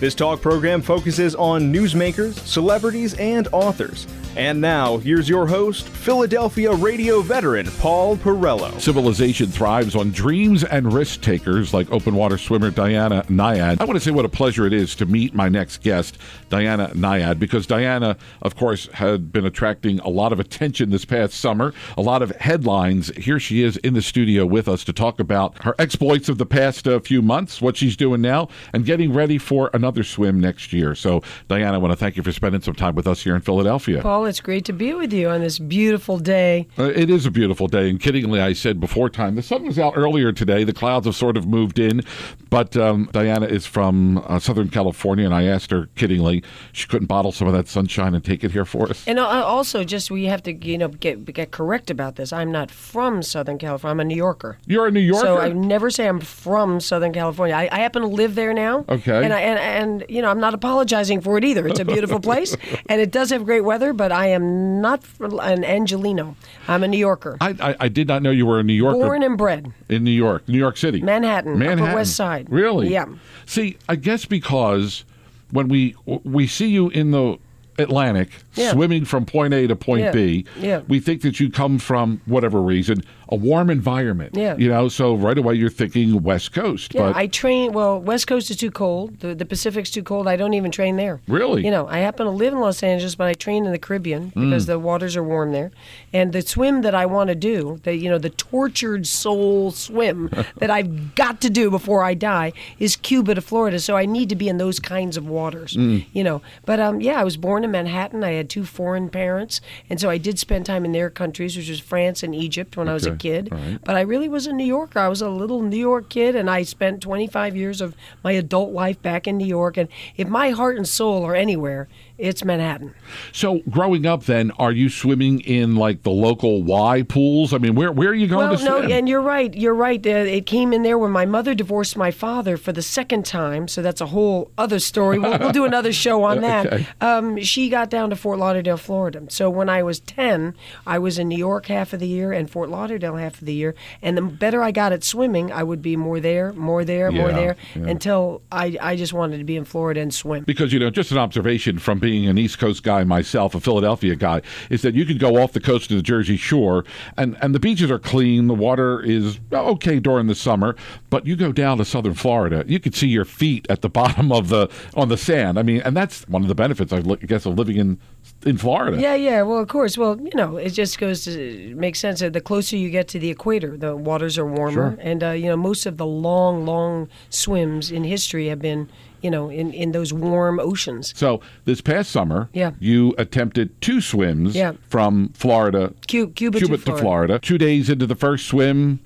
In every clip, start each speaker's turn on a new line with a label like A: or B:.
A: This talk program focuses on newsmakers, celebrities, and authors. And now, here's your host, Philadelphia radio veteran Paul Perrello.
B: Civilization thrives on dreams and risk takers like open water swimmer Diana Nyad. I want to say what a pleasure it is to meet my next guest, Diana Nyad, because Diana, of course, had been attracting a lot of attention this past summer, a lot of headlines. Here she is in the studio with us to talk about her exploits of the past uh, few months, what she's doing now, and getting ready for another swim next year. So, Diana, I want to thank you for spending some time with us here in Philadelphia.
C: Paul, it's great to be with you on this beautiful day.
B: Uh, it is a beautiful day, and kiddingly, I said before time the sun was out earlier today. The clouds have sort of moved in, but um, Diana is from uh, Southern California, and I asked her kiddingly she couldn't bottle some of that sunshine and take it here for us.
C: And uh, also, just we have to you know get get correct about this. I'm not from Southern California. I'm a New Yorker.
B: You're a New Yorker,
C: so I never say I'm from Southern California. I, I happen to live there now.
B: Okay,
C: and, I, and and you know I'm not apologizing for it either. It's a beautiful place, and it does have great weather. But I am not an Angeleno. I'm a New Yorker.
B: I, I, I did not know you were a New Yorker.
C: Born and bred
B: in New York, New York City,
C: Manhattan,
B: Manhattan,
C: Upper West Side.
B: Really?
C: Yeah.
B: See, I guess because when we we see you in the Atlantic
C: Yeah.
B: swimming from point A to point
C: Yeah.
B: B,
C: Yeah.
B: we think that you come from whatever reason a warm environment.
C: Yeah.
B: You know, so right away you're thinking West Coast.
C: Yeah,
B: but
C: I train. Well, West Coast is too cold. The, the Pacific's too cold. I don't even train there.
B: Really?
C: You know, I happen to live in Los Angeles, but I train in the Caribbean
B: Mm.
C: because the waters are warm there. And the swim that I want to do, the you know, the tortured soul swim that I've got to do before I die, is Cuba to Florida. So I need to be in those kinds of waters.
B: Mm.
C: You know, but um, yeah, I was born in Manhattan. I had two foreign parents, and so I did spend time in their countries, which was France and Egypt when I was a kid.
B: Right.
C: But I really was a New Yorker. I was a little New York kid, and I spent 25 years of my adult life back in New York. And if my heart and soul are anywhere, it's Manhattan.
B: so growing up, then, are you swimming in like the local Y pools? I mean, where where are you going
C: well,
B: to
C: no,
B: swim?
C: and you're right. You're right. Uh, it came in there when my mother divorced my father for the second time. So that's a whole other story. We'll, we'll do another show on that.
B: Okay.
C: Um, she got down to Fort Lauderdale, Florida. So when I was 10, I was in New York half of the year and Fort Lauderdale half of the year. And the better I got at swimming, I would be more there, more there, more there,
B: yeah.
C: until I, I just wanted to be in Florida and swim.
B: because you know just an observation from being an east coast guy myself a philadelphia guy is that you could go off the coast to the jersey shore and and the beaches are clean the water is okay during the summer but you go down to southern florida you can see your feet at the bottom of the on the sand i mean and that's one of the benefits i I guess of living in in florida
C: Yeah, yeah. Well, of course. Well, you know, it just goes to make sense that the closer you get to the equator, the waters are warmer,
B: Sure.
C: and uh, you know, most of the long, long swims in history have been, you know, in in those warm oceans.
B: so this past summer
C: Yeah.
B: you attempted two swims
C: Yeah.
B: from florida
C: Cu- Cuba,
B: Cuba
C: to Florida.
B: two days into the first swim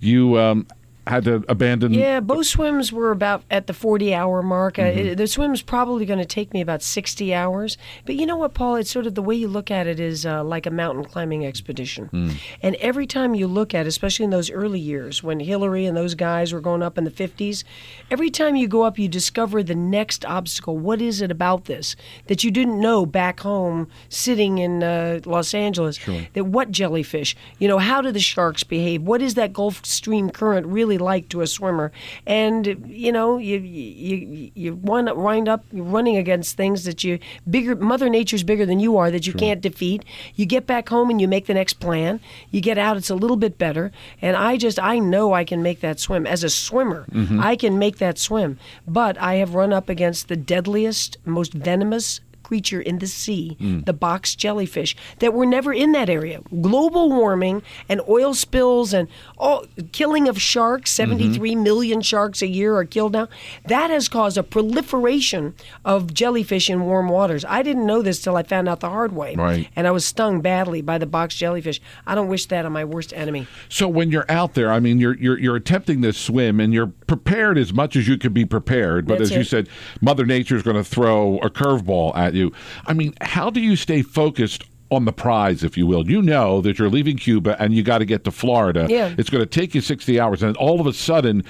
B: you um, had to abandon
C: Yeah, both swims were about at the 40 hour mark. Uh,
B: Mm-hmm.
C: it- the swim's probably going to take me about 60 hours. But you know what, Paul? It's sort of the way you look at it is uh, like a mountain climbing expedition.
B: Mm.
C: And every time you look at it, especially in those early years when Hillary and those guys were going up in the 50s, every time you go up, you discover the next obstacle. What is it about this that you didn't know back home sitting in uh, Los Angeles? That what jellyfish? You know, how do the sharks behave? What is that Gulf Stream current really like to a swimmer? And you know, you you you wind up, wind up running against things that you bigger. Mother Nature's bigger than you are that you can't defeat. You get back home and you make the next plan. You get out, it's a little bit better. And I just I know I can make that swim as a swimmer. Mm-hmm. I can make that swim, but I have run up against the deadliest, most venomous creature in the sea, hmm. the box jellyfish, that were never in that area. Global warming and oil spills and all killing of sharks, mm-hmm. 73 million sharks a year are killed now. That has caused a proliferation of jellyfish in warm waters. I didn't know this till I found out the hard way.
B: Right.
C: And I was stung badly by the box jellyfish. I don't wish that on my worst enemy.
B: So when you're out there, I mean, you're you're you're attempting this swim, and you're prepared as much as you could be prepared. But
C: That's
B: as you said, Mother Nature's going to throw a curveball at you. I mean, how do you stay focused on the prize, if you will. You know that you're leaving Cuba and you got to get to Florida.
C: Yeah.
B: It's going to take you 60 hours. And all of a sudden,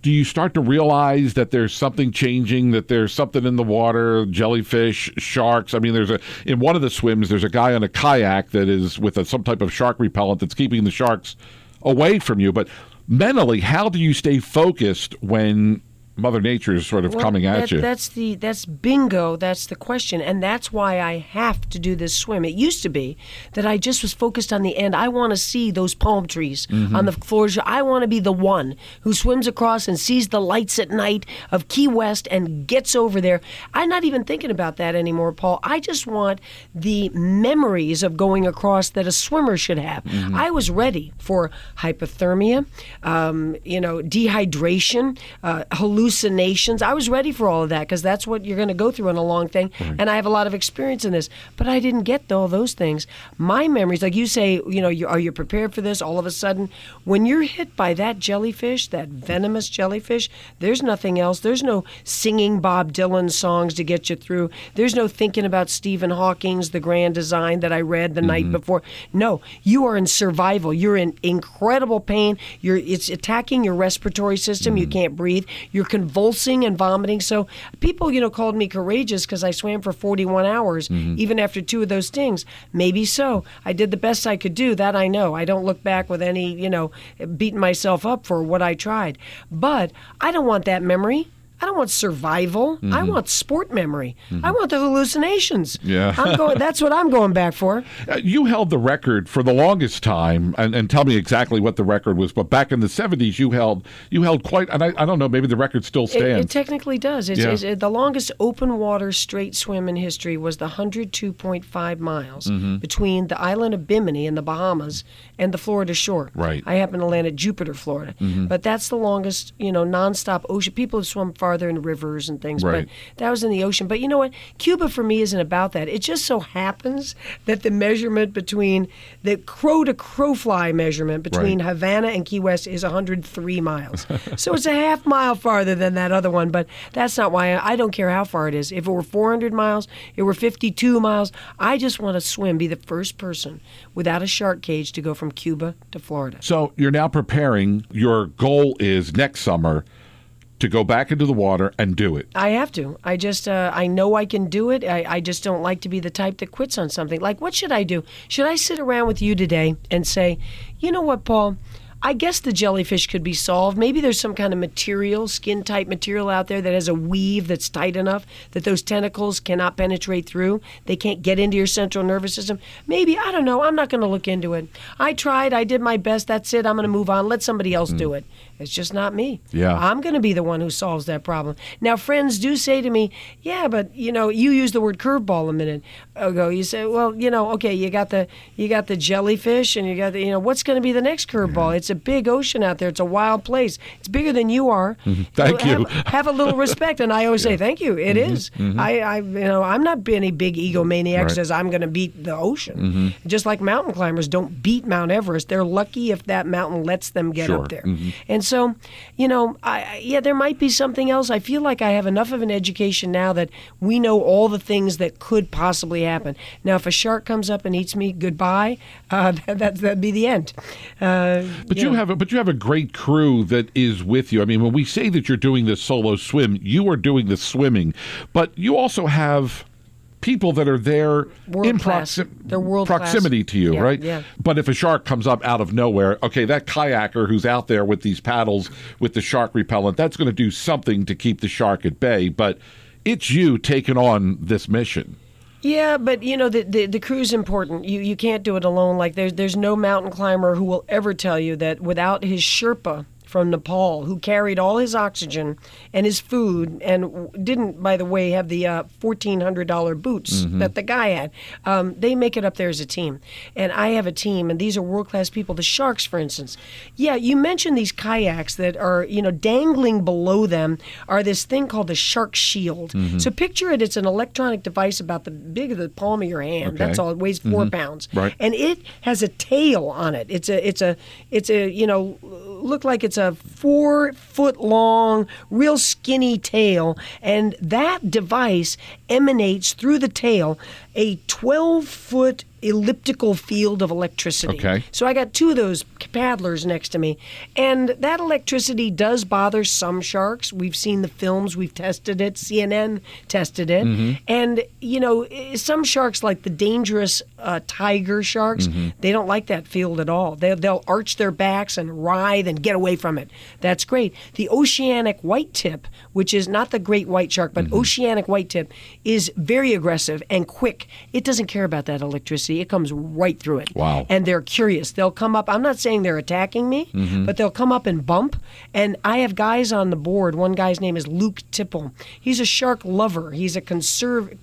B: do you start to realize that there's something changing, that there's something in the water, jellyfish, sharks? I mean, there's a, in one of the swims, there's a guy on a kayak that is with a, some type of shark repellent that's keeping the sharks away from you. But mentally, how do you stay focused when Mother Nature is sort of
C: Well,
B: coming at
C: that-
B: you?
C: That's the that's bingo. That's the question, and that's why I have to do this swim. It used to be that I just was focused on the end. I want to see those palm trees
B: Mm-hmm.
C: on the floors. I want to be the one who swims across and sees the lights at night of Key West and gets over there. I'm not even thinking about that anymore, Paul. I just want the memories of going across that a swimmer should have.
B: Mm-hmm.
C: I was ready for hypothermia, um, you know, dehydration, uh, hallucinations. I was ready for all of that because that's what you're going to go through in a long thing. And I have a lot of experience in this, but I didn't get all those things. My memories, like you say, you know, you, are you prepared for this? All of a sudden, when you're hit by that jellyfish, that venomous jellyfish, there's nothing else. There's no singing Bob Dylan songs to get you through. There's no thinking about Stephen Hawking's The Grand Design that I read the night mm-hmm. before. No, you are in survival. You're in incredible pain. You're it's attacking your respiratory system. You mm-hmm. can't breathe. You're convulsing and vomiting. So people, you know, called me courageous because I swam for 41 hours, mm-hmm. even after two of those stings. Maybe so. I did the best I could do. That I know. I don't look back with any, you know, beating myself up for what I tried. But I don't want that memory. I don't want survival. I want sport memory. I want the hallucinations.
B: Yeah.
C: I'm going. That's what I'm going back for.
B: Uh, you held the record for the longest time, and, and tell me exactly what the record was. But back in the '70s, you held you held quite, and I, I don't know, maybe the record still stands.
C: it technically does. It's,
B: Yeah.
C: it's- the longest open water straight swim in history was the 102.5 miles
B: Mm-hmm.
C: between the island of Bimini in the Bahamas and the Florida shore.
B: Right. Mm-hmm.
C: I happen to land at Jupiter, Florida. But that's the longest, you know, nonstop ocean. People have swum farther in rivers and things,
B: Right.
C: but that was in the ocean. But you know what? Cuba for me isn't about that. It just so happens that the measurement between the crow to crow fly measurement between
B: Right.
C: Havana and Key West is 103 miles. so it's a half mile farther than that other one, but that's not why I, I don't care how far it is. If it were 400 miles, it were 52 miles, I just want to swim, be the first person without a shark cage to go from Cuba to Florida.
B: so you're now preparing. Your goal is next summer to go back into the water and do it.
C: I have to. I just, uh, I know I can do it. I, I just don't like to be the type that quits on something. Like, what should I do? Should I sit around with you today and say, you know what, Paul? I guess the jellyfish could be solved. Maybe there's some kind of material, skin type material out there that has a weave that's tight enough that those tentacles cannot penetrate through. They can't get into your central nervous system. Maybe, I don't know. I'm not going to look into it. I tried. I did my best. That's it. I'm going to move on. Let somebody else do it. It's just not me.
B: Yeah.
C: I'm going to be the one who solves that problem. Now, friends do say to me, "Yeah, but you know, you used the word curveball a minute ago. You say, well, you know, okay, you got the you got the jellyfish, and you got the, you know, what's going to be the next curveball? It's a big ocean out there. It's a wild place. It's bigger than you are. Mm-hmm.
B: Thank
C: have,
B: you.
C: Have a little respect." And I always say, "Thank you. It mm-hmm. is. Mm-hmm. I, I, you know, I'm not any big egomaniac
B: Right.
C: says I'm going to beat the ocean. Just like mountain climbers don't beat Mount Everest. They're lucky if that mountain lets them get
B: Sure.
C: up there. And so, you know, I, yeah, there might be something else. I feel like I have enough of an education now that we know all the things that could possibly happen. Now, if a shark comes up and eats me, goodbye. Uh, that, that, that'd be the end. Uh,
B: But you
C: know.
B: have a but you have a great crew that is with you. I mean, when we say that you're doing this solo swim, you are doing the swimming, but you also have people that are there
C: World
B: in proxi-
C: They're class.
B: proximity to you,
C: Yeah,
B: right?
C: yeah.
B: But if a shark comes up out of nowhere, okay, that kayaker who's out there with these paddles with the shark repellent, that's going to do something to keep the shark at bay. But it's you taking on this mission.
C: Yeah, but you know the, the the crew's important. You you can't do it alone. Like there's there's no mountain climber who will ever tell you that without his Sherpa from Nepal, who carried all his oxygen and his food, and didn't, by the way, have the uh, fourteen hundred dollar boots that the guy had. Um, they make it up there as a team, and I have a team, and these are world class people. The sharks, for instance. Yeah, you mentioned these kayaks that are you know dangling below them are this thing called the shark shield. So picture it. It's an electronic device about the big of the palm of your hand.
B: Okay.
C: That's all. It weighs 4 pounds.
B: Right.
C: And it has a tail on it. It's a it's a it's a you know look like it's a four foot long, real skinny tail, and that device emanates through the tail a 12 foot elliptical field of electricity.
B: Okay.
C: So I got two of those paddlers next to me, and that electricity does bother some sharks. We've seen the films, we've tested it, CNN tested it,
B: Mm-hmm.
C: and you know some sharks like the dangerous uh, tiger sharks,
B: Mm-hmm.
C: they don't like that field at all. They, they'll arch their backs and writhe and get away from it. That's great. The oceanic white tip, which is not the great white shark,
B: Mm-hmm.
C: but oceanic white tip, is very aggressive and quick. It doesn't care about that electricity. It comes right through it.
B: Wow.
C: And they're curious. They'll come up. I'm not saying they're attacking me,
B: Mm-hmm.
C: but they'll come up and bump. And I have guys on the board. One guy's name is Luke Tipple. He's a shark lover. He's a conserve.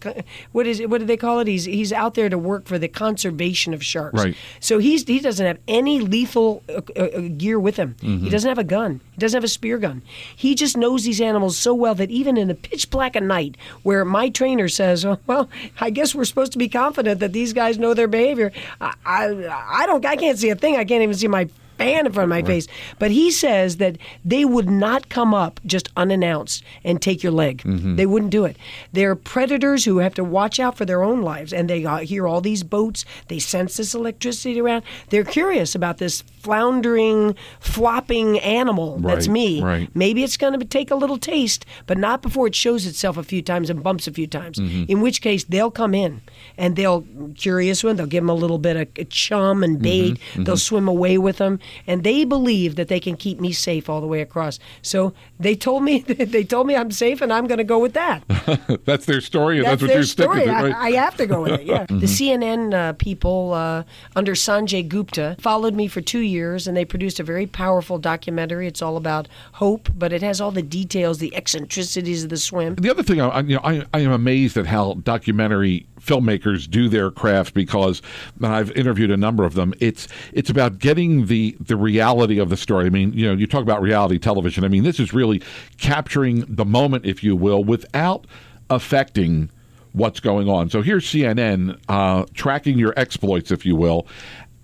C: What is it? What do they call it? He's he's out there to work for the conservation of sharks.
B: Right.
C: So he's he doesn't have any lethal uh, uh, uh, gear with him.
B: Mm-hmm.
C: He doesn't have a gun. He doesn't have a spear gun. He just knows these animals so well that even in the pitch black of night, where my trainer says, oh, "Well, I guess we're supposed to be confident that these guys know their behavior," I, I, I don't. I can't see a thing. I can't even see my fan in front of my face. But he says that they would not come up just unannounced and take your leg. Mm-hmm. They wouldn't do it. They're predators who have to watch out for their own lives, and they uh, hear all these boats. They sense this electricity around. They're curious about this floundering, flopping animal that's me.
B: right.
C: Maybe it's going to take a little taste, but not before it shows itself a few times and bumps a few times. Mm-hmm. In which case, they'll come in and they'll curious one. They'll give them a little bit of uh, chum and bait. Mm-hmm, they'll swim away with them, and they believe that they can keep me safe all the way across. So they told me they told me I'm safe, and I'm going to go with that.
B: that's their story, and that's,
C: That's
B: what you're sticking
C: story.
B: to,
C: I,
B: right?
C: I have to go with it. Yeah. The CNN uh, people uh, under Sanjay Gupta followed me for two years, and they produced a very powerful documentary. It's all about hope, but it has all the details, the eccentricities of the swim.
B: The other thing, I, I- you know, I, I am amazed at how documentary filmmakers do their craft because I've interviewed a number of them. It's it's about getting the the reality of the story. I mean, you know, you talk about reality television. I mean, this is really capturing the moment, if you will, without affecting what's going on. So here's CNN uh, tracking your exploits, if you will.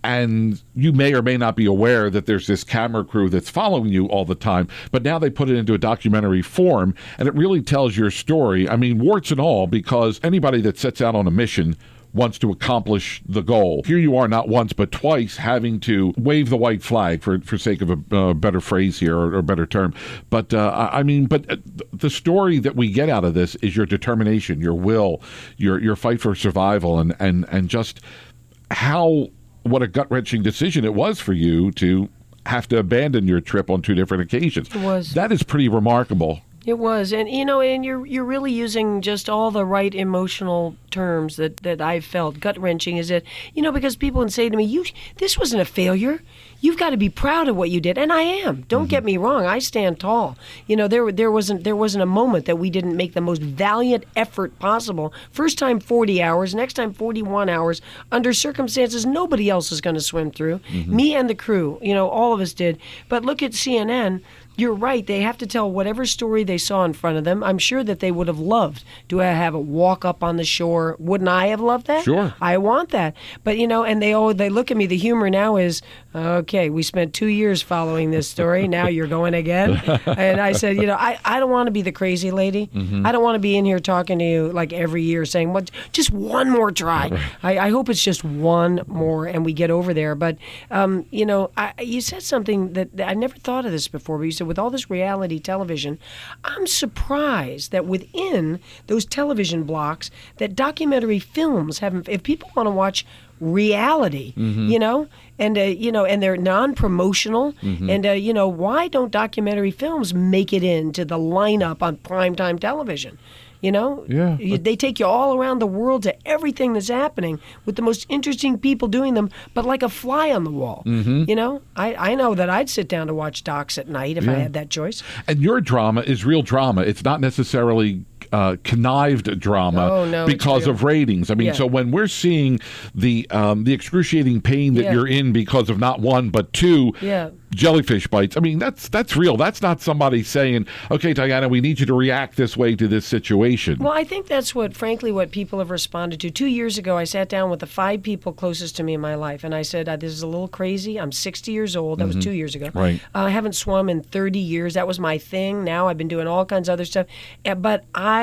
B: And you may or may not be aware that there's this camera crew that's following you all the time, but now they put it into a documentary form and it really tells your story. I mean, warts and all, because anybody that sets out on a mission wants to accomplish the goal. Here you are, not once but twice, having to wave the white flag for for sake of a uh, better phrase here or, or better term. But uh, I mean, but uh, the story that we get out of this is your determination, your will, your your fight for survival, and and and just how what a gut wrenching decision it was for you to have to abandon your trip on two different occasions.
C: It was.
B: That is pretty remarkable.
C: It was, and you know, and you're you're really using just all the right emotional terms that that I've felt. Gut wrenching is it, you know, because people would say to me, "You, this wasn't a failure. You've got to be proud of what you did," and I am. Don't mm-hmm. get me wrong, I stand tall. You know, there there wasn't there wasn't a moment that we didn't make the most valiant effort possible. First time 40 hours, next time 41 hours, under circumstances nobody else is going to swim through. Mm-hmm. Me and the crew, you know, all of us did. But look at CNN. You're right. They have to tell whatever story they saw in front of them. I'm sure that they would have loved to have a walk up on the shore. Wouldn't I have loved that?
B: Sure.
C: I want that. But you know, and they all they look at me. The humor now is okay. We spent two years following this story. Now you're going again. and I said, you know, I, I don't want to be the crazy lady. I don't want to be in here talking to you like every year saying, what, just one more try. I, I hope it's just one more and we get over there. But um, you know, I, you said something that, that I never thought of this before. But you said with all this reality television, I'm surprised that within those television blocks that documentary films haven't. If people want to watch reality, you know, and uh, you know, and they're non-promotional, and uh, you know, why don't documentary films make it into the lineup on primetime television? You know,
B: Yeah.
C: You- they take you all around the world to everything that's happening with the most interesting people doing them, but like a fly on the wall. You know, I, I know that I'd sit down to watch docs at night if I had that choice.
B: And your drama is real drama. It's not necessarily uh, connived drama
C: Oh, no,
B: because of ratings. I mean,
C: Yeah.
B: so when we're seeing the um, the excruciating pain that
C: Yeah.
B: you're in because of not one but two
C: Yeah.
B: jellyfish bites, I mean that's that's real. That's not somebody saying, "Okay, Diana, we need you to react this way to this situation."
C: Well, I think that's what, frankly, what people have responded to. Two years ago, I sat down with the five people closest to me in my life, and I said, uh, "This is a little crazy. I'm 60 years old. That was two years ago.
B: Mm-hmm. Right.
C: Uh, I haven't swum in 30 years. That was my thing. Now I've been doing all kinds of other stuff. Uh, But I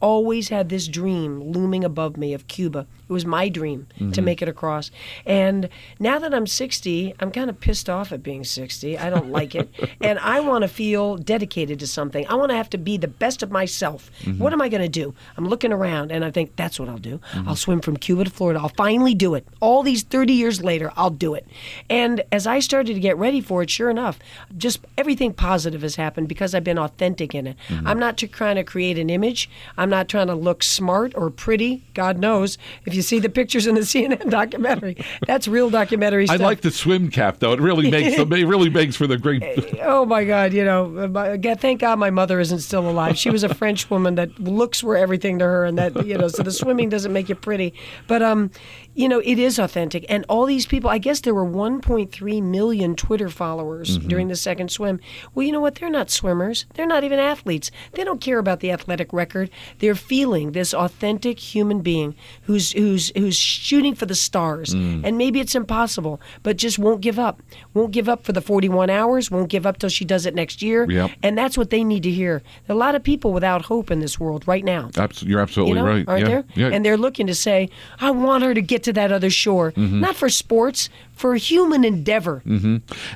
C: always had this dream looming above me of Cuba. It was my dream
B: Mm-hmm.
C: to make it across. And now that I'm 60, I'm kind of pissed off at being 60. I don't like it. And I want to feel dedicated to something. I want to have to be the best of myself.
B: Mm-hmm.
C: What am I going to do? I'm looking around and I think that's what I'll do.
B: Mm-hmm.
C: I'll swim from Cuba to Florida. I'll finally do it. All these 30 years later, I'll do it. And as I started to get ready for it, sure enough, just everything positive has happened because I've been authentic in it.
B: Mm-hmm.
C: I'm not trying to create an image. I'm not trying to look smart or pretty. God knows. If you see the pictures in the CNN documentary, that's real documentary stuff.
B: I like the swim cap though. It really makes it really makes for the great.
C: Oh my God! You know, uh, my- thank God my mother isn't still alive. She was a French woman that looks were everything to her, and that you know, so the swimming doesn't make you pretty. But um, you know, it is authentic, and all these people. I guess there were 1.3 million Twitter followers
B: Mm-hmm.
C: during the second swim. Well, you know what? They're not swimmers. They're not even athletes. They don't care about the athletic record. They're feeling this authentic human being who's who's who's shooting for the stars,
B: Mm.
C: and maybe it's impossible, but just won't give up. Won't give up for the 41 hours. Won't give up till she does it next year.
B: Yep.
C: And that's what they need to hear. A lot of people without hope in this world right now.
B: Abs- You're absolutely
C: You know,
B: right.
C: aren't
B: yeah.
C: there?
B: Yeah.
C: And they're looking to say, I want her to get to that other shore.
B: Mm-hmm.
C: Not for sports, for human endeavor.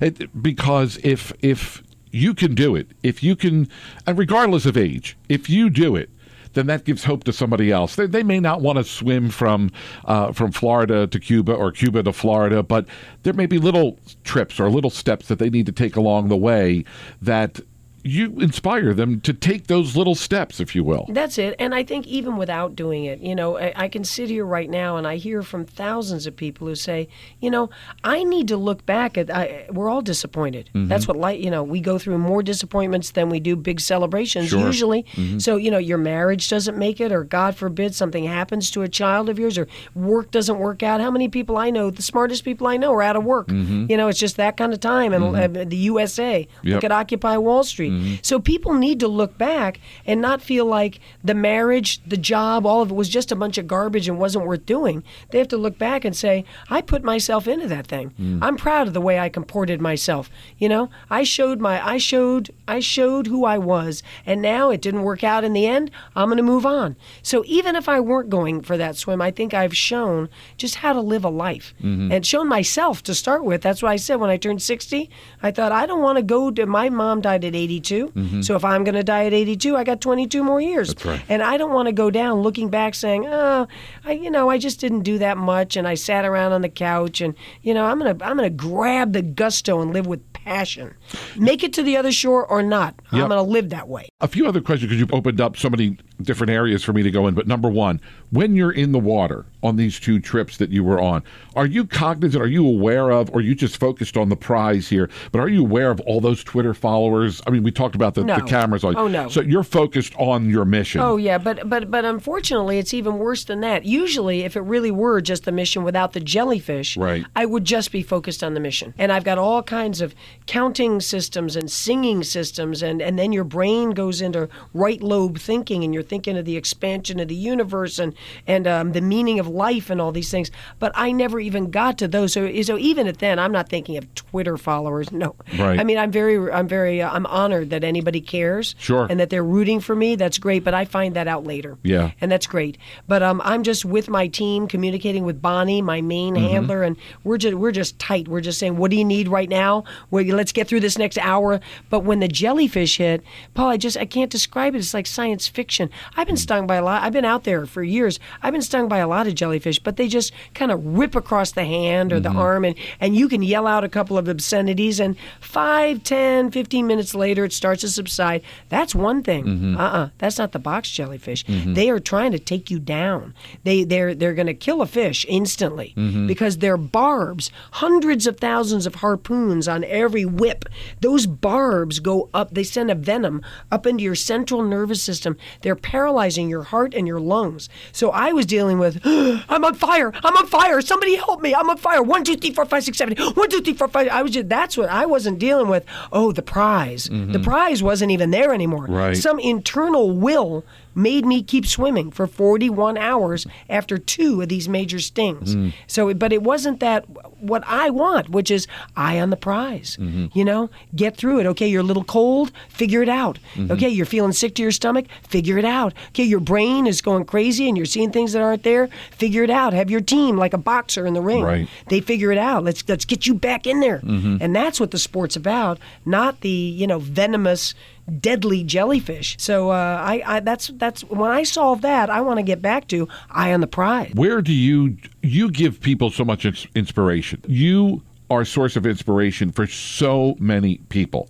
B: It, because if if you can do it, if you can, and regardless of age, if you do it, then that gives hope to somebody else. They, they may not want to swim from uh, from Florida to Cuba or Cuba to Florida, but there may be little trips or little steps that they need to take along the way that you inspire them to take those little steps, if you will.
C: That's it. And I think even without doing it, you know, I, I can sit here right now and I hear from thousands of people who say, you know, I need to look back at. I, we're all disappointed.
B: Mm-hmm.
C: That's what life. You know, we go through more disappointments than we do big celebrations
B: Sure.
C: usually.
B: Mm-hmm.
C: So you know, your marriage doesn't make it, or God forbid something happens to a child of yours, or work doesn't work out. How many people I know, the smartest people I know, are out of work. You know, it's just that kind of time. And uh, the USA,
B: Mm-hmm. Yep.
C: look at Occupy Wall Street. Mm-hmm. So people need to look back and not feel like the marriage, the job, all of it was just a bunch of garbage and wasn't worth doing. They have to look back and say, I put myself into that thing. Mm. I'm proud of the way I comported myself. You know, I showed my I showed I showed who I was and now it didn't work out in the end. I'm going to move on. So even if I weren't going for that swim, I think I've shown just how to live a life mm-hmm. and shown myself to start with. That's why I said when I turned 60, I thought I don't want to go to my mom died at 82. Mm-hmm. So if I'm going to die at 82, I got 22 more years.
B: Right.
C: And I don't want to go down looking back saying, "Oh, I you know, I just didn't do that much and I sat around on the couch and you know, I'm going to I'm going to grab the gusto and live with passion. Make it to the other shore or not.
B: Yep.
C: I'm going to live that way.
B: A few other questions because you've opened up so many different areas for me to go in. But number one, when you're in the water on these two trips that you were on, are you cognizant? Are you aware of, or you just focused on the prize here? But are you aware of all those Twitter followers? I mean, we talked about the,
C: No.
B: the cameras on.
C: Oh, no.
B: So you're focused on your mission.
C: Oh yeah, but but but unfortunately, it's even worse than that. Usually, if it really were just the mission without the jellyfish,
B: Right.
C: I would just be focused on the mission. And I've got all kinds of counting systems and singing systems, and and then your brain goes into right lobe thinking, and you're thinking of the expansion of the universe and and um, the meaning of life and all these things. But I never even got to those. So so even at then, I'm not thinking of Twitter followers. No,
B: Right.
C: I mean, I'm very I'm very uh, I'm honored that anybody cares.
B: Sure.
C: And that they're rooting for me. That's great. But I find that out later.
B: Yeah.
C: And that's great. But um, I'm just with my team, communicating with Bonnie, my main
B: Mm-hmm.
C: handler, and we're just we're just tight. We're just saying, what do you need right now? Well, let's get through this next hour. But when the jellyfish hit, Paul, I just I can't describe it. It's like science fiction. I've been stung by a lot. I've been out there for years. I've been stung by a lot of jellyfish, but they just kind of rip across the hand or
B: Mm-hmm.
C: the arm, and and you can yell out a couple of obscenities, and five, ten, fifteen minutes later, it starts to subside. That's one thing.
B: Mm-hmm.
C: Uh-uh. That's not the box jellyfish. They are trying to take you down. They they're they're going to kill a fish instantly
B: Mm-hmm.
C: because their barbs, hundreds of thousands of harpoons on every whip. Those barbs go up. They send a venom up into your central nervous system. They're paralyzing your heart and your lungs. So I was dealing with, I'm on fire. I'm on fire. Somebody help me. I'm on fire. One, two, three, four, five, six, seven. One, two, three, four, five. I was just, that's what I wasn't dealing with. Oh, the prize. The mm-hmm. prize wasn't even there anymore.
B: Right.
C: Some internal will made me keep swimming for 41 hours after two of these major stings. Mm. So, but it wasn't that what I want, which is eye on the prize. Mm-hmm. You know, get through it. Okay, you're a little cold, figure it out. Mm-hmm. Okay, you're feeling sick to your stomach, figure it out. Okay, your brain is going crazy and you're seeing things that aren't there, figure it out. Have your team like a boxer in the ring.
B: Right.
C: They figure it out. Let's let's get you back in there. Mm-hmm. And that's what the sport's about, not the, you know, venomous deadly jellyfish. So uh, I, I that's that's when I solve that, I want to get back to eye on the prize.
B: Where do you you give people so much inspiration? You are a source of inspiration for so many people.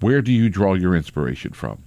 B: Where do you draw your inspiration from?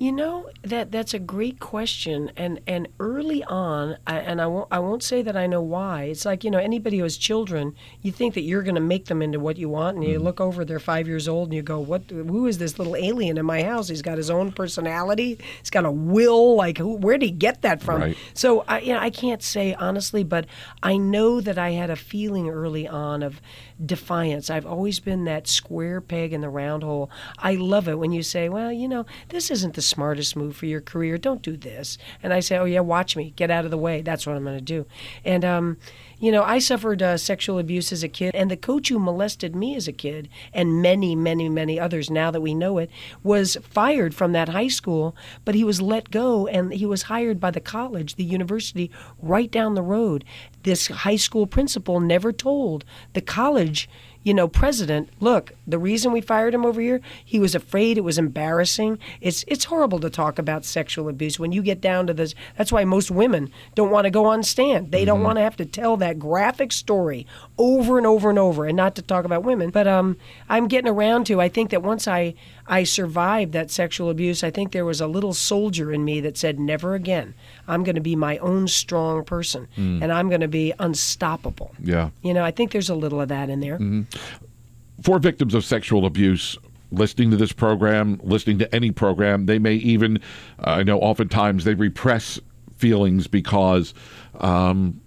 C: You know that that's a great question, and and early on, I, and I won't I won't say that I know why. It's like you know anybody who has children, you think that you're going to make them into what you want, and you mm. look over, they're five years old, and you go, what? Who is this little alien in my house? He's got his own personality. He's got a will. Like who, where did he get that from?
B: Right.
C: So I you know I can't say honestly, but I know that I had a feeling early on of defiance. I've always been that square peg in the round hole. I love it when you say, well, you know, this isn't the smartest move for your career. Don't do this. And I say, oh, yeah, watch me. Get out of the way. That's what I'm going to do. And, um, you know, I suffered uh, sexual abuse as a kid, and the coach who molested me as a kid, and many, many, many others now that we know it, was fired from that high school, but he was let go and he was hired by the college, the university right down the road. This high school principal never told the college you know, president, look, the reason we fired him over here, he was afraid it was embarrassing. It's it's horrible to talk about sexual abuse when you get down to this. That's why most women don't want to go on stand. They don't want to have to tell that graphic story over and over and over, and not to talk about women. But um, I'm getting around to. I think that once I I survived that sexual abuse, I think there was a little soldier in me that said, never again. I'm going to be my own strong person, and I'm going to be unstoppable.
B: Yeah.
C: You know, I think there's a little of that in there.
B: For victims of sexual abuse, listening to this program, listening to any program, they may even, uh, I know oftentimes they repress feelings because um,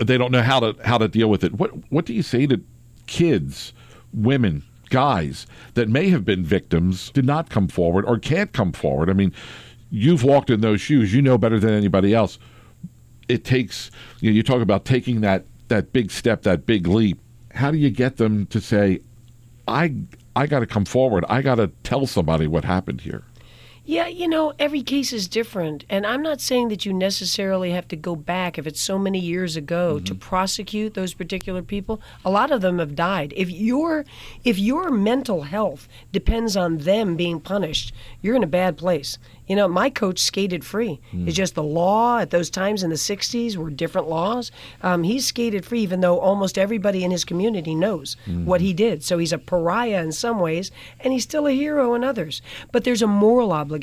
B: they don't know how to how to deal with it. What what do you say to kids, women, guys that may have been victims, did not come forward or can't come forward? I mean, you've walked in those shoes. You know better than anybody else. It takes you know, you talk about taking that that big step, that big leap. How do you get them to say, I I got to come forward. I got to tell somebody what happened here.
C: Yeah, you know, every case is different. And I'm not saying that you necessarily have to go back if it's so many years ago to mm-hmm. prosecute those particular people. A lot of them have died. If your if your mental health depends on them being punished, you're in a bad place. You know, my coach skated free. Mm. It's just the law at those times in the 60s were different laws. Um, he's skated free, even though almost everybody in his community knows mm-hmm. what he did. So he's a pariah in some ways, and he's still a hero in others. But there's a moral obligation.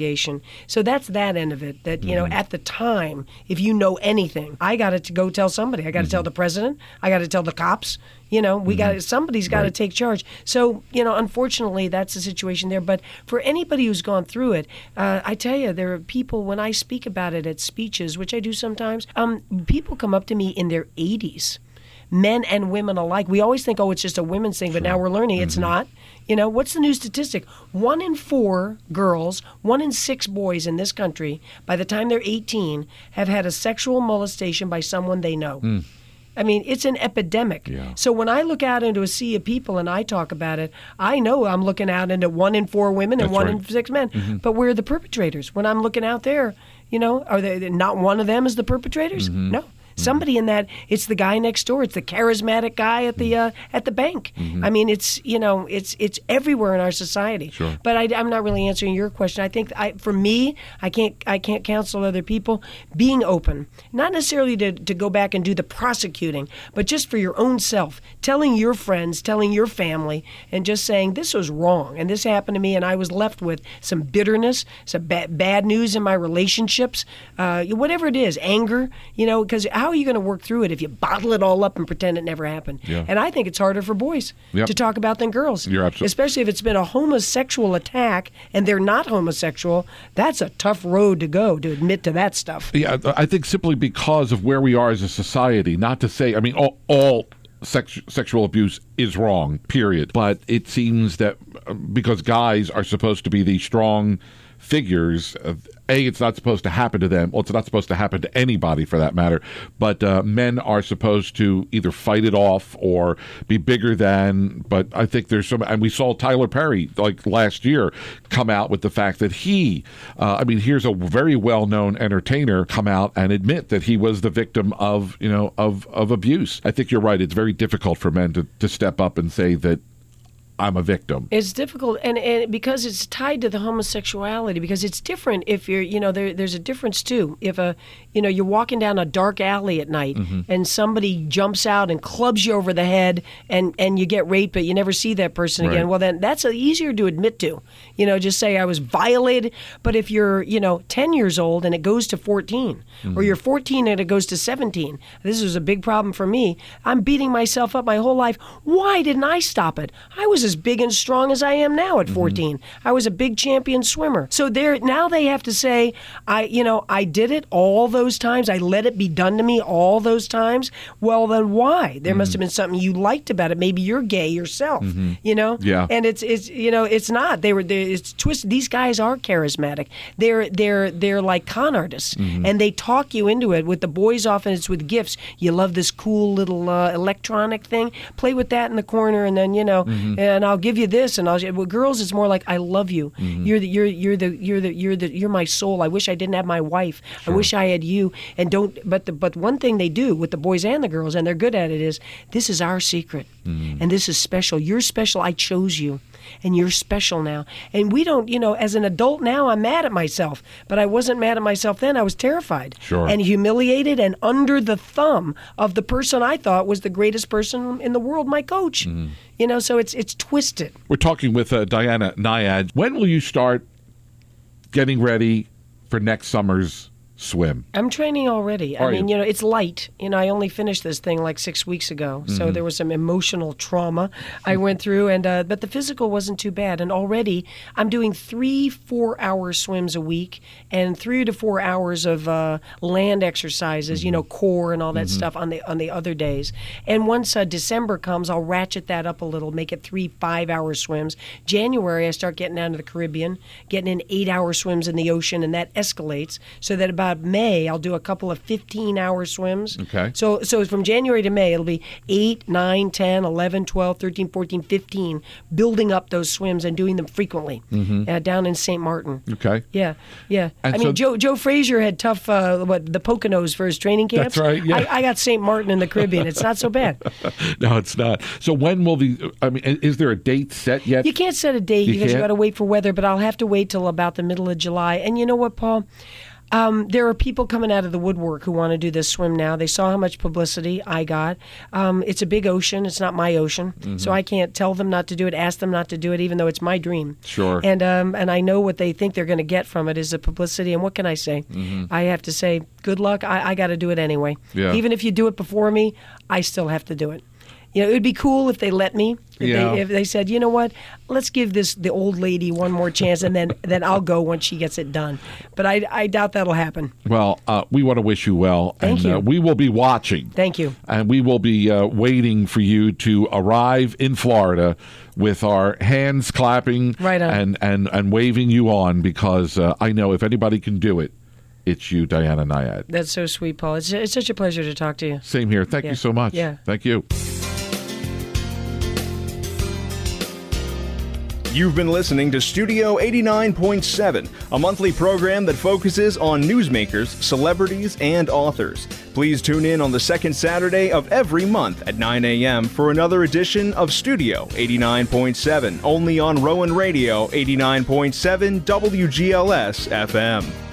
C: So that's that end of it. That, you know, at the time, if you know anything, I got to go tell somebody. I got to tell the president. I got to tell the cops. You know, we got somebody's got to take charge. So, you know, unfortunately, that's the situation there. But for anybody who's gone through it, uh, I tell you, there are people when I speak about it at speeches, which I do sometimes. Um, people come up to me in their 80s, men and women alike. We always think, oh, it's just a women's thing, but now we're learning it's not. You know, what's the new statistic? One in four girls, one in six boys in this country, by the time they're 18, have had a sexual molestation by someone they know. I mean, it's an epidemic.
B: Yeah.
C: So when I look out into a sea of people and I talk about it, I know I'm looking out into one in four women and
B: That's
C: one
B: right. Mm-hmm.
C: in six men. But we're the perpetrators. When I'm looking out there, you know, are they not one of them is the perpetrators?
B: Mm-hmm.
C: No. Somebody in that, it's the guy next door. It's the charismatic guy at the
B: Mm-hmm.
C: uh, at the bank. I mean, it's you know, it's it's everywhere in our society.
B: Sure.
C: But I, I'm not really answering your question. I think I, for me, I can't I can't counsel other people. Being open, not necessarily to, to go back and do the prosecuting, but just for your own self, telling your friends, telling your family, and just saying this was wrong and this happened to me, and I was left with some bitterness, some bad bad news in my relationships, uh, whatever it is, anger. You know, because how how are you going to work through it if you bottle it all up and pretend it never happened?
B: Yeah.
C: And I think it's harder for boys
B: Yep.
C: to talk about than girls.
B: You're absolute-
C: Especially if it's been a homosexual attack and they're not homosexual. That's a tough road to go to admit to that stuff.
B: Yeah, I think simply because of where we are as a society, not to say, I mean, all, all sex, sexual abuse is wrong, period. But it seems that uh, because guys are supposed to be these strong figures, uh, A, it's not supposed to happen to them. Well, it's not supposed to happen to anybody for that matter. But uh, men are supposed to either fight it off or be bigger than. But I think there's some, and we saw Tyler Perry, like last year, come out with the fact that he, uh, I mean, here's a very well known entertainer come out and admit that he was the victim of, you know, of, of abuse. I think you're right. It's very difficult for men to, to step up and say that I'm a victim.
C: It's difficult, and, and because it's tied to the homosexuality, because it's different if you're, you know, there, there's a difference too. If a, you know, you're walking down a dark alley at night mm-hmm. and somebody jumps out and clubs you over the head, and and you get raped, but you never see that person
B: Right.
C: again. Well, then that's easier to admit to. You know, just say I was violated. But if you're, you know, 10 years old and it goes to 14, or mm-hmm. you're 14 and it goes to 17, this was a big problem for me. I'm beating myself up my whole life. Why didn't I stop it? I was as big and strong as I am now at mm-hmm. 14. I was a big champion swimmer. So there now they have to say, I, you know, I did it all those times. I let it be done to me all those times. Well, then why? There must have mm. been something you liked about it. Maybe you're gay yourself. Mm-hmm. You know.
B: Yeah.
C: And it's it's you know it's not. They were it's twisted. These guys are charismatic. They're they're they're like con artists, mm-hmm. and they talk you into it. With the boys, often it's with gifts. You love this cool little uh, electronic thing. Play with that in the corner, and then you know, uh, and I'll give you this, and I'll. With girls, it's more like I love you. Mm-hmm. You're the you're you're the you're the you're the you're my soul. I wish I didn't have my wife. I wish I had you. And don't. But the but one thing they do with the boys and the girls, and they're good at it, is this is our secret, mm-hmm. and this is special. You're special. I chose you and you're special now. And we don't, you know, as an adult now, I'm mad at myself, but I wasn't mad at myself then. I was terrified
B: Sure.
C: and humiliated and under the thumb of the person I thought was the greatest person in the world, my coach. You know, so it's it's twisted.
B: We're talking with uh, Diana Nyad. When will you start getting ready for next summer's swim?
C: I'm training already.
B: Are
C: I mean,
B: you?
C: you? know, it's light. You know, I only finished this thing like six weeks ago,
B: Mm-hmm.
C: so there was some emotional trauma I went through, and uh, but the physical wasn't too bad. And already, I'm doing three four-hour swims a week and three to four hours of uh, land exercises. You know,
B: Mm-hmm.
C: core and all that stuff on the on the other days. And once uh, December comes, I'll ratchet that up a little, make it three five-hour swims. January, I start getting down to the Caribbean, getting in eight-hour swims in the ocean, and that escalates so that about May, I'll do a couple of 15 hour swims.
B: Okay.
C: So, so from January to May, it'll be 8, 9, 10, 11, 12, 13, 14, 15, building up those swims and doing them frequently uh, down in St. Martin.
B: Okay.
C: Yeah, yeah.
B: And
C: I
B: so-
C: mean, Joe Joe Frazier had tough uh, what the Poconos for his training camps.
B: That's right, yeah.
C: I, I got St. Martin in the Caribbean. It's not so bad.
B: No, it's not. So when will the? I mean, is there a date set yet?
C: You can't set a date
B: You
C: because you
B: can't?
C: got to wait for weather, but I'll have to wait till about the middle of July. And you know what, Paul? Um, there are people coming out of the woodwork who want to do this swim now. They saw how much publicity I got. Um, it's a big ocean. It's not my ocean,
B: Mm-hmm.
C: so I can't tell them not to do it, ask them not to do it, even though it's my dream.
B: Sure.
C: And um, and I know what they think they're going to get from it is the publicity. And what can I say? I have to say, good luck. I, I got to do it anyway.
B: Mm-hmm. Yeah.
C: Even if you do it before me, I still have to do it. You know, it would be cool if they let me. If,
B: Yeah.
C: they, if they said, you know what, let's give this the old lady one more chance, and then then I'll go once she gets it done. But I, I doubt that'll happen.
B: Well, uh, we want to wish you well,
C: Thank
B: and Uh,
C: you.
B: we will be watching.
C: Thank you.
B: And we will be uh, waiting for you to arrive in Florida with our hands clapping
C: Right on.
B: and, and, and waving you on because uh, I know if anybody can do it, it's you, Diana Nyad.
C: That's so sweet, Paul. It's, it's such a pleasure to talk to you.
B: Same here. Thank
C: Yeah.
B: you so much.
C: Yeah.
B: Thank you.
A: You've been listening to Studio 89.7, a monthly program that focuses on newsmakers, celebrities, and authors. Please tune in on the second Saturday of every month at 9 a.m. for another edition of Studio 89.7, only on Rowan Radio 89.7 WGLS FM.